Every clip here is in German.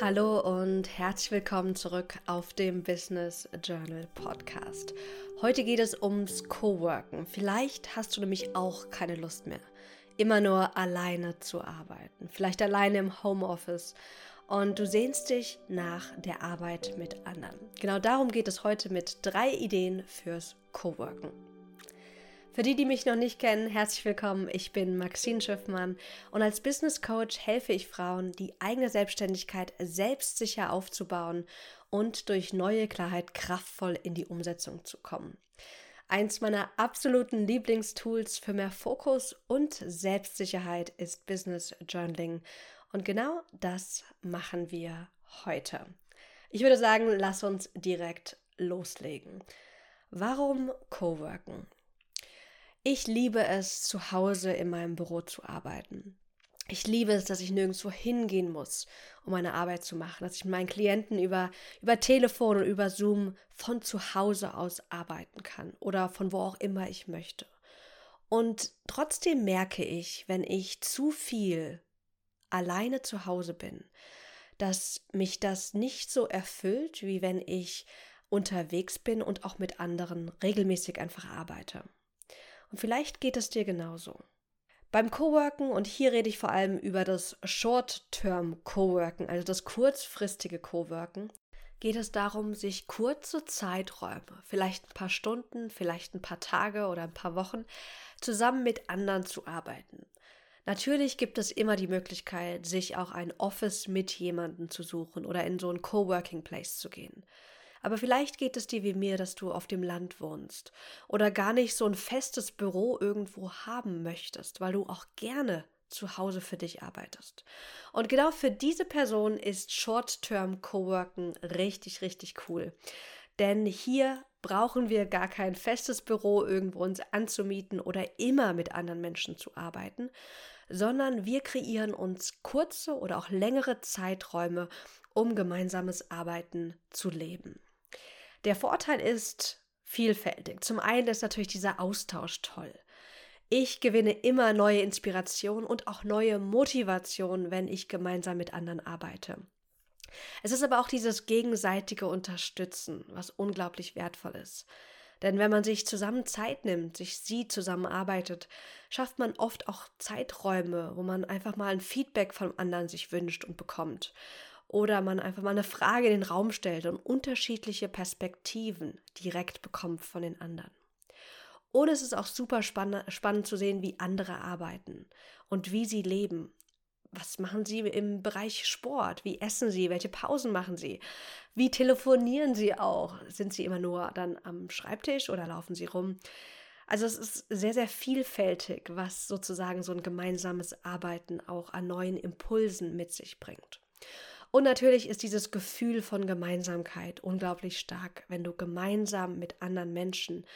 Hallo und herzlich willkommen zurück auf dem Business Journal Podcast. Heute geht es ums Coworken. Vielleicht hast du nämlich auch keine Lust mehr, immer nur alleine zu arbeiten. Vielleicht alleine im Homeoffice und du sehnst dich nach der Arbeit mit anderen. Genau darum geht es heute mit drei Ideen fürs Coworken. Für die, die mich noch nicht kennen, herzlich willkommen. Ich bin Maxine Schiffmann und als Business Coach helfe ich Frauen, die eigene Selbstständigkeit selbstsicher aufzubauen und durch neue Klarheit kraftvoll in die Umsetzung zu kommen. Eins meiner absoluten Lieblingstools für mehr Fokus und Selbstsicherheit ist Business Journaling. Und genau das machen wir heute. Ich würde sagen, lass uns direkt loslegen. Warum Coworken? Ich liebe es, zu Hause in meinem Büro zu arbeiten. Ich liebe es, dass ich nirgendwo hingehen muss, um meine Arbeit zu machen, dass ich mit meinen Klienten über, über Telefon und über Zoom von zu Hause aus arbeiten kann oder von wo auch immer ich möchte. Und trotzdem merke ich, wenn ich zu viel alleine zu Hause bin, dass mich das nicht so erfüllt, wie wenn ich unterwegs bin und auch mit anderen regelmäßig einfach arbeite. Und vielleicht geht es dir genauso. Beim Coworken, und hier rede ich vor allem über das Short-Term Coworken, also das kurzfristige Coworken, geht es darum, sich kurze Zeiträume, vielleicht ein paar Stunden, vielleicht ein paar Tage oder ein paar Wochen, zusammen mit anderen zu arbeiten. Natürlich gibt es immer die Möglichkeit, sich auch ein Office mit jemandem zu suchen oder in so ein Coworking Place zu gehen. Aber vielleicht geht es dir wie mir, dass du auf dem Land wohnst oder gar nicht so ein festes Büro irgendwo haben möchtest, weil du auch gerne zu Hause für dich arbeitest. Und genau für diese Person ist Short-Term Coworken richtig, richtig cool. Denn hier brauchen wir gar kein festes Büro irgendwo uns anzumieten oder immer mit anderen Menschen zu arbeiten, sondern wir kreieren uns kurze oder auch längere Zeiträume, um gemeinsames Arbeiten zu leben. Der Vorteil ist vielfältig. Zum einen ist natürlich dieser Austausch toll. Ich gewinne immer neue Inspiration und auch neue Motivation, wenn ich gemeinsam mit anderen arbeite. Es ist aber auch dieses gegenseitige Unterstützen, was unglaublich wertvoll ist. Denn wenn man sich zusammen Zeit nimmt, sich sieht, zusammenarbeitet, schafft man oft auch Zeiträume, wo man einfach mal ein Feedback vom anderen sich wünscht und bekommt oder man einfach mal eine Frage in den Raum stellt und unterschiedliche Perspektiven direkt bekommt von den anderen. Und es ist auch super spann spannend zu sehen, wie andere arbeiten und wie sie leben. Was machen sie im Bereich Sport? Wie essen sie? Welche Pausen machen sie? Wie telefonieren sie auch? Sind sie immer nur dann am Schreibtisch oder laufen sie rum? Also es ist sehr, sehr vielfältig, was sozusagen so ein gemeinsames Arbeiten auch an neuen Impulsen mit sich bringt. Und natürlich ist dieses Gefühl von Gemeinsamkeit unglaublich stark, wenn du gemeinsam mit anderen Menschen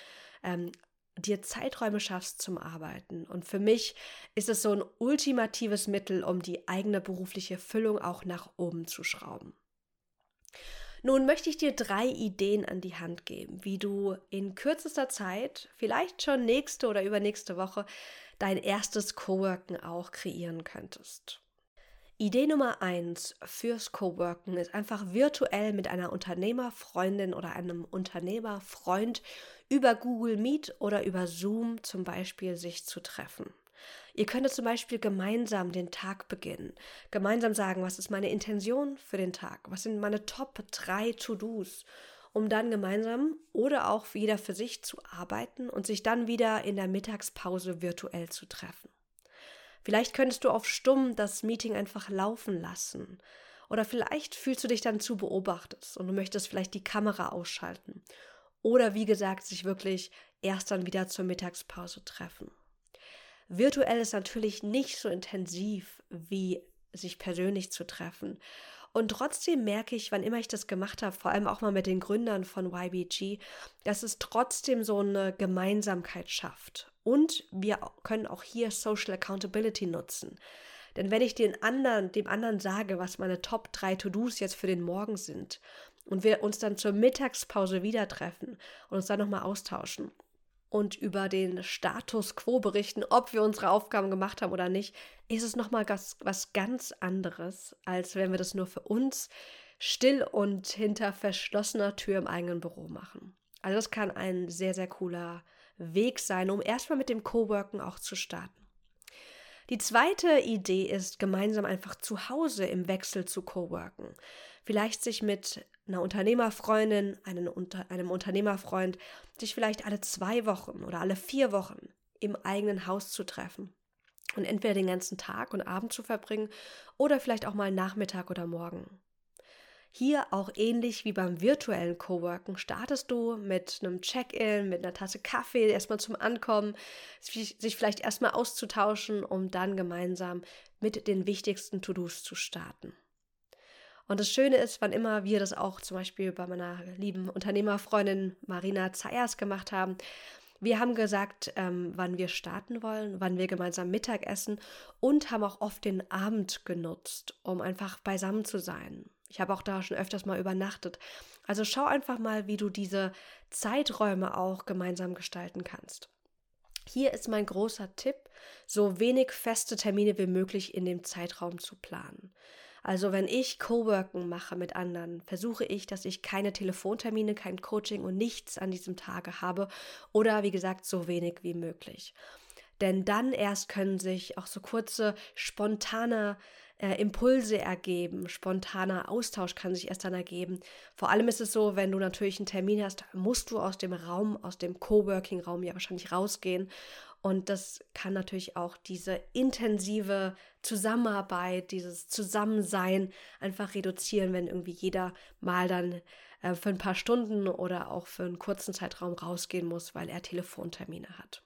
ähm, dir Zeiträume schaffst zum Arbeiten. Und für mich ist es so ein ultimatives Mittel, um die eigene berufliche Füllung auch nach oben zu schrauben. Nun möchte ich dir drei Ideen an die Hand geben, wie du in kürzester Zeit, vielleicht schon nächste oder übernächste Woche, dein erstes Coworken auch kreieren könntest. Idee Nummer eins fürs Coworken ist einfach virtuell mit einer Unternehmerfreundin oder einem Unternehmerfreund über Google Meet oder über Zoom zum Beispiel sich zu treffen. Ihr könntet zum Beispiel gemeinsam den Tag beginnen, gemeinsam sagen, was ist meine Intention für den Tag, was sind meine Top 3 To-Dos, um dann gemeinsam oder auch jeder für sich zu arbeiten und sich dann wieder in der Mittagspause virtuell zu treffen. Vielleicht könntest du auf Stumm das Meeting einfach laufen lassen. Oder vielleicht fühlst du dich dann zu beobachtet und du möchtest vielleicht die Kamera ausschalten. Oder wie gesagt, sich wirklich erst dann wieder zur Mittagspause treffen. Virtuell ist natürlich nicht so intensiv wie sich persönlich zu treffen. Und trotzdem merke ich, wann immer ich das gemacht habe, vor allem auch mal mit den Gründern von YBG, dass es trotzdem so eine Gemeinsamkeit schafft. Und wir können auch hier Social Accountability nutzen. Denn wenn ich den anderen, dem anderen sage, was meine Top 3 To-Dos jetzt für den Morgen sind und wir uns dann zur Mittagspause wieder treffen und uns dann nochmal austauschen, und über den Status quo berichten, ob wir unsere Aufgaben gemacht haben oder nicht, ist es nochmal was, was ganz anderes, als wenn wir das nur für uns still und hinter verschlossener Tür im eigenen Büro machen. Also das kann ein sehr, sehr cooler Weg sein, um erstmal mit dem Coworken auch zu starten. Die zweite Idee ist, gemeinsam einfach zu Hause im Wechsel zu coworken. Vielleicht sich mit einer Unternehmerfreundin, einem, einem Unternehmerfreund, sich vielleicht alle zwei Wochen oder alle vier Wochen im eigenen Haus zu treffen und entweder den ganzen Tag und Abend zu verbringen oder vielleicht auch mal Nachmittag oder Morgen. Hier auch ähnlich wie beim virtuellen Coworken startest du mit einem Check-in, mit einer Tasse Kaffee, erstmal zum Ankommen, sich vielleicht erstmal auszutauschen, um dann gemeinsam mit den wichtigsten To-Dos zu starten. Und das Schöne ist, wann immer wir das auch zum Beispiel bei meiner lieben Unternehmerfreundin Marina Zayas gemacht haben, wir haben gesagt, ähm, wann wir starten wollen, wann wir gemeinsam Mittag essen und haben auch oft den Abend genutzt, um einfach beisammen zu sein. Ich habe auch da schon öfters mal übernachtet. Also schau einfach mal, wie du diese Zeiträume auch gemeinsam gestalten kannst. Hier ist mein großer Tipp, so wenig feste Termine wie möglich in dem Zeitraum zu planen. Also wenn ich Coworken mache mit anderen, versuche ich, dass ich keine Telefontermine, kein Coaching und nichts an diesem Tage habe oder wie gesagt so wenig wie möglich. Denn dann erst können sich auch so kurze, spontane äh, Impulse ergeben, spontaner Austausch kann sich erst dann ergeben. Vor allem ist es so, wenn du natürlich einen Termin hast, musst du aus dem Raum, aus dem Coworking-Raum ja wahrscheinlich rausgehen und das kann natürlich auch diese intensive Zusammenarbeit, dieses Zusammensein einfach reduzieren, wenn irgendwie jeder mal dann äh, für ein paar Stunden oder auch für einen kurzen Zeitraum rausgehen muss, weil er Telefontermine hat.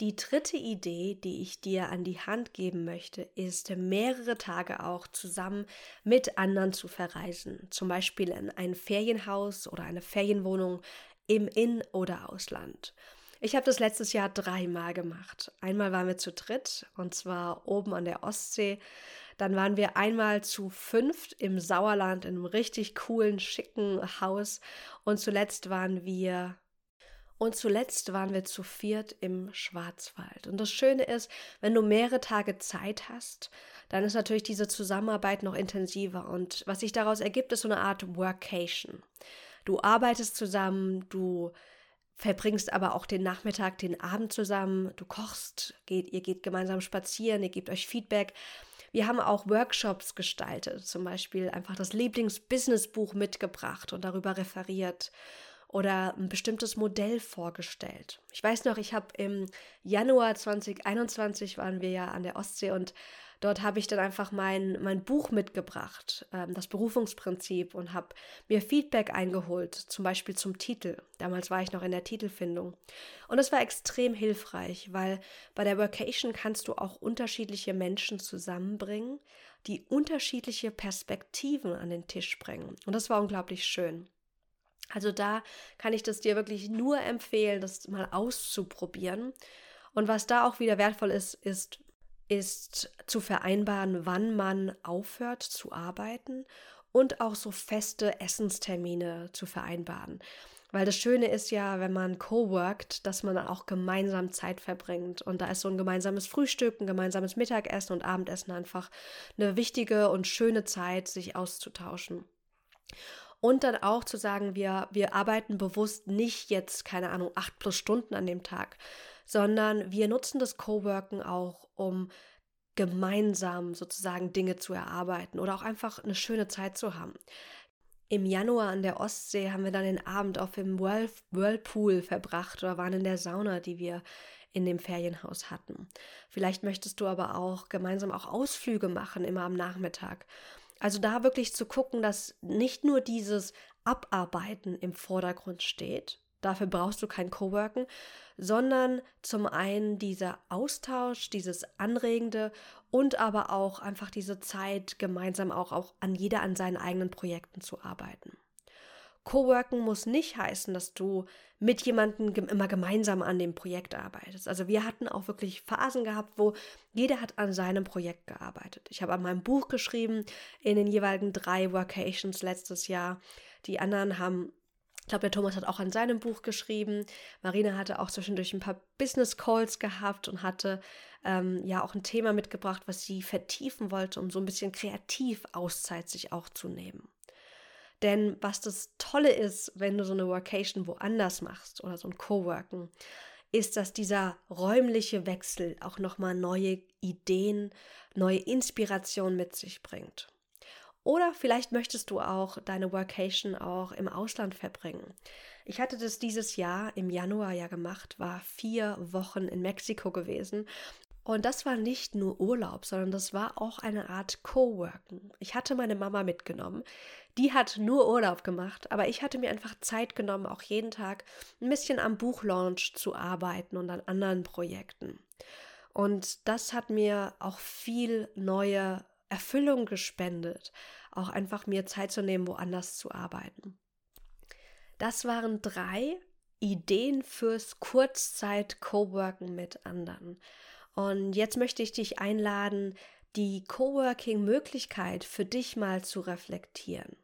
Die dritte Idee, die ich dir an die Hand geben möchte, ist mehrere Tage auch zusammen mit anderen zu verreisen. Zum Beispiel in ein Ferienhaus oder eine Ferienwohnung im In- oder Ausland. Ich habe das letztes Jahr dreimal gemacht. Einmal waren wir zu dritt und zwar oben an der Ostsee. Dann waren wir einmal zu fünft im Sauerland in einem richtig coolen, schicken Haus. Und zuletzt waren wir und zuletzt waren wir zu viert im Schwarzwald. Und das Schöne ist, wenn du mehrere Tage Zeit hast, dann ist natürlich diese Zusammenarbeit noch intensiver. Und was sich daraus ergibt, ist so eine Art Workation. Du arbeitest zusammen, du verbringst aber auch den Nachmittag, den Abend zusammen, du kochst, geht, ihr geht gemeinsam spazieren, ihr gebt euch Feedback. Wir haben auch Workshops gestaltet, zum Beispiel einfach das Lieblings-Business-Buch mitgebracht und darüber referiert oder ein bestimmtes Modell vorgestellt. Ich weiß noch, ich habe im Januar 2021 waren wir ja an der Ostsee und Dort habe ich dann einfach mein, mein Buch mitgebracht, ähm, das Berufungsprinzip, und habe mir Feedback eingeholt, zum Beispiel zum Titel. Damals war ich noch in der Titelfindung. Und das war extrem hilfreich, weil bei der Workation kannst du auch unterschiedliche Menschen zusammenbringen, die unterschiedliche Perspektiven an den Tisch bringen. Und das war unglaublich schön. Also da kann ich das dir wirklich nur empfehlen, das mal auszuprobieren. Und was da auch wieder wertvoll ist, ist ist zu vereinbaren, wann man aufhört zu arbeiten und auch so feste Essenstermine zu vereinbaren. Weil das Schöne ist ja, wenn man co-workt, dass man auch gemeinsam Zeit verbringt. Und da ist so ein gemeinsames Frühstück, ein gemeinsames Mittagessen und Abendessen einfach eine wichtige und schöne Zeit, sich auszutauschen. Und dann auch zu sagen, wir, wir arbeiten bewusst nicht jetzt, keine Ahnung, acht plus Stunden an dem Tag, sondern wir nutzen das Coworken auch, um gemeinsam sozusagen Dinge zu erarbeiten oder auch einfach eine schöne Zeit zu haben. Im Januar an der Ostsee haben wir dann den Abend auf dem Whirlpool verbracht oder waren in der Sauna, die wir in dem Ferienhaus hatten. Vielleicht möchtest du aber auch gemeinsam auch Ausflüge machen, immer am Nachmittag. Also da wirklich zu gucken, dass nicht nur dieses Abarbeiten im Vordergrund steht, dafür brauchst du kein Coworken, sondern zum einen dieser Austausch, dieses Anregende und aber auch einfach diese Zeit, gemeinsam auch, auch an jeder an seinen eigenen Projekten zu arbeiten. Coworken muss nicht heißen, dass du mit jemandem immer gemeinsam an dem Projekt arbeitest. Also wir hatten auch wirklich Phasen gehabt, wo jeder hat an seinem Projekt gearbeitet. Ich habe an meinem Buch geschrieben in den jeweiligen drei Workations letztes Jahr. Die anderen haben Ich glaube, der Thomas hat auch an seinem Buch geschrieben. Marina hatte auch zwischendurch ein paar Business Calls gehabt und hatte ähm, ja auch ein Thema mitgebracht, was sie vertiefen wollte, um so ein bisschen kreativ Auszeit sich auch zu nehmen. Denn was das Tolle ist, wenn du so eine Workation woanders machst oder so ein Coworken, ist, dass dieser räumliche Wechsel auch nochmal neue Ideen, neue Inspiration mit sich bringt. Oder vielleicht möchtest du auch deine Workation auch im Ausland verbringen. Ich hatte das dieses Jahr im Januar ja gemacht, war vier Wochen in Mexiko gewesen und das war nicht nur Urlaub, sondern das war auch eine Art Coworken. Ich hatte meine Mama mitgenommen. Die hat nur Urlaub gemacht, aber ich hatte mir einfach Zeit genommen, auch jeden Tag ein bisschen am Buchlaunch zu arbeiten und an anderen Projekten. Und das hat mir auch viel neue Erfüllung gespendet, auch einfach mir Zeit zu nehmen, woanders zu arbeiten. Das waren drei Ideen fürs Kurzzeit-Coworken mit anderen. Und jetzt möchte ich dich einladen, die Coworking-Möglichkeit für dich mal zu reflektieren.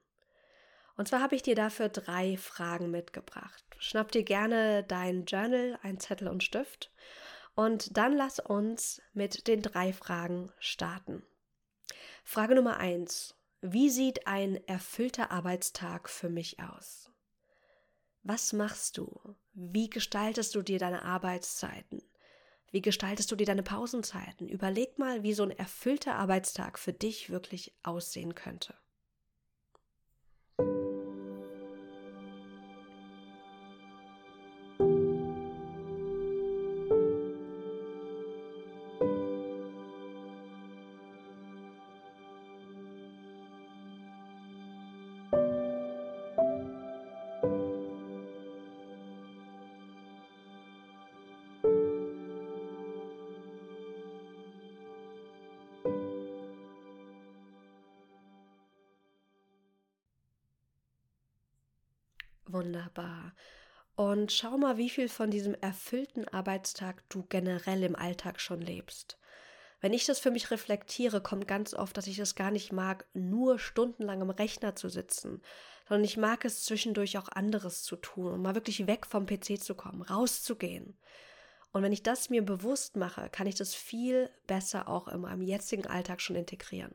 Und zwar habe ich dir dafür drei Fragen mitgebracht. Schnapp dir gerne dein Journal, ein Zettel und Stift und dann lass uns mit den drei Fragen starten. Frage Nummer eins: Wie sieht ein erfüllter Arbeitstag für mich aus? Was machst du? Wie gestaltest du dir deine Arbeitszeiten? Wie gestaltest du dir deine Pausenzeiten? Überleg mal, wie so ein erfüllter Arbeitstag für dich wirklich aussehen könnte. Wunderbar. Und schau mal, wie viel von diesem erfüllten Arbeitstag du generell im Alltag schon lebst. Wenn ich das für mich reflektiere, kommt ganz oft, dass ich es gar nicht mag, nur stundenlang im Rechner zu sitzen, sondern ich mag es zwischendurch auch anderes zu tun und mal wirklich weg vom PC zu kommen, rauszugehen. Und wenn ich das mir bewusst mache, kann ich das viel besser auch in meinem jetzigen Alltag schon integrieren.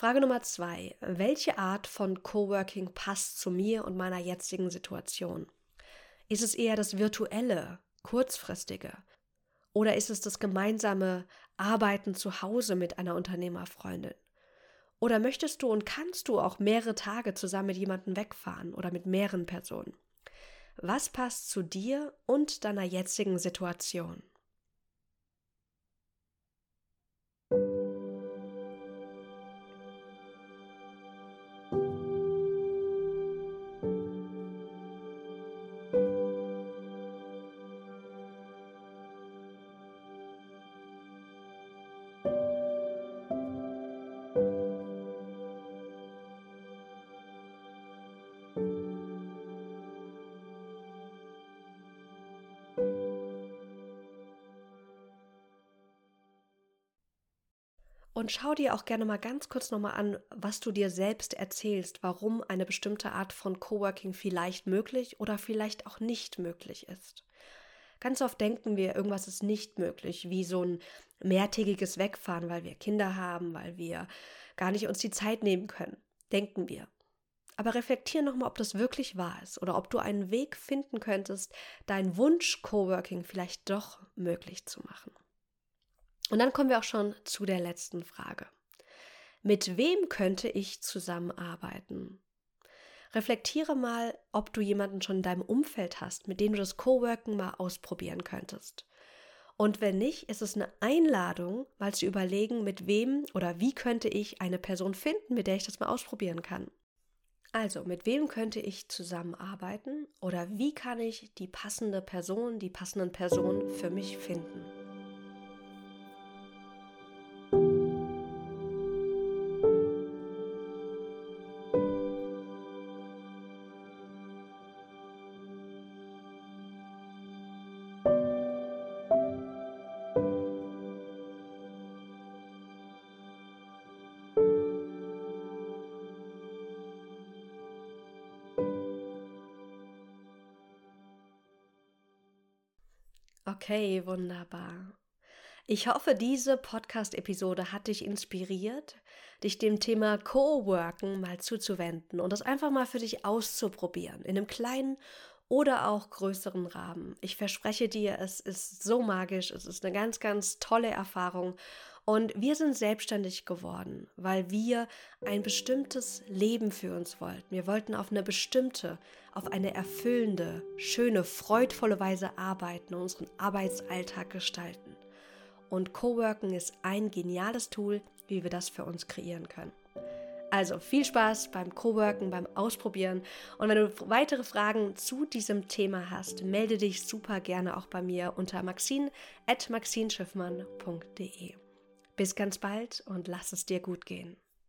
Frage Nummer zwei. Welche Art von Coworking passt zu mir und meiner jetzigen Situation? Ist es eher das virtuelle, kurzfristige? Oder ist es das gemeinsame Arbeiten zu Hause mit einer Unternehmerfreundin? Oder möchtest du und kannst du auch mehrere Tage zusammen mit jemandem wegfahren oder mit mehreren Personen? Was passt zu dir und deiner jetzigen Situation? Und schau dir auch gerne mal ganz kurz nochmal an, was du dir selbst erzählst, warum eine bestimmte Art von Coworking vielleicht möglich oder vielleicht auch nicht möglich ist. Ganz oft denken wir, irgendwas ist nicht möglich, wie so ein mehrtägiges Wegfahren, weil wir Kinder haben, weil wir gar nicht uns die Zeit nehmen können. Denken wir. Aber reflektier nochmal, ob das wirklich wahr ist oder ob du einen Weg finden könntest, dein Wunsch Coworking vielleicht doch möglich zu machen. Und dann kommen wir auch schon zu der letzten Frage. Mit wem könnte ich zusammenarbeiten? Reflektiere mal, ob du jemanden schon in deinem Umfeld hast, mit dem du das Coworken mal ausprobieren könntest. Und wenn nicht, ist es eine Einladung, mal zu überlegen, mit wem oder wie könnte ich eine Person finden, mit der ich das mal ausprobieren kann. Also, mit wem könnte ich zusammenarbeiten oder wie kann ich die passende Person, die passenden Personen für mich finden? Okay, wunderbar. Ich hoffe, diese Podcast-Episode hat dich inspiriert, dich dem Thema Coworken mal zuzuwenden und das einfach mal für dich auszuprobieren, in einem kleinen oder auch größeren Rahmen. Ich verspreche dir, es ist so magisch, es ist eine ganz, ganz tolle Erfahrung und wir sind selbstständig geworden, weil wir ein bestimmtes Leben für uns wollten. Wir wollten auf eine bestimmte, auf eine erfüllende, schöne, freudvolle Weise arbeiten und unseren Arbeitsalltag gestalten. Und Coworking ist ein geniales Tool, wie wir das für uns kreieren können. Also viel Spaß beim Coworken, beim Ausprobieren. Und wenn du weitere Fragen zu diesem Thema hast, melde dich super gerne auch bei mir unter maxine.maxinschiffmann.de. Bis ganz bald und lass es dir gut gehen.